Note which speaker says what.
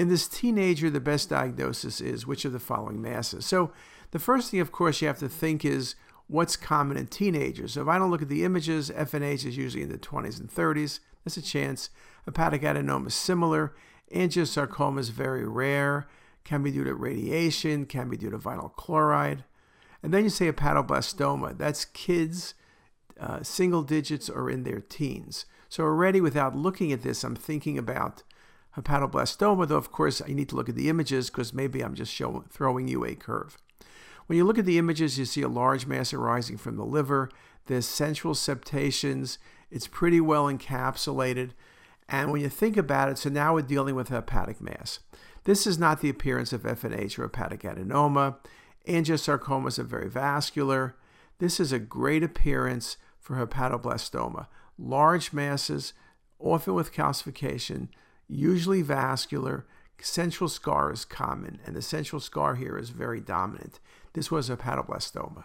Speaker 1: In this teenager, the best diagnosis is which of the following masses. So, the first thing, of course, you have to think is what's common in teenagers. So, if I don't look at the images, FNH is usually in the 20s and 30s. There's a chance. Hepatic adenoma is similar. Angiosarcoma is very rare, can be due to radiation, can be due to vinyl chloride. And then you say hepatoblastoma. That's kids, uh, single digits or in their teens. So already without looking at this, I'm thinking about hepatoblastoma, though of course I need to look at the images because maybe I'm just showing, throwing you a curve. When you look at the images, you see a large mass arising from the liver. There's central septations. It's pretty well encapsulated. And when you think about it, so now we're dealing with hepatic mass. This is not the appearance of FNH or hepatic adenoma. Angiosarcomas are very vascular. This is a great appearance for hepatoblastoma. Large masses, often with calcification, usually vascular. Central scar is common, and the central scar here is very dominant. This was a hepatoblastoma.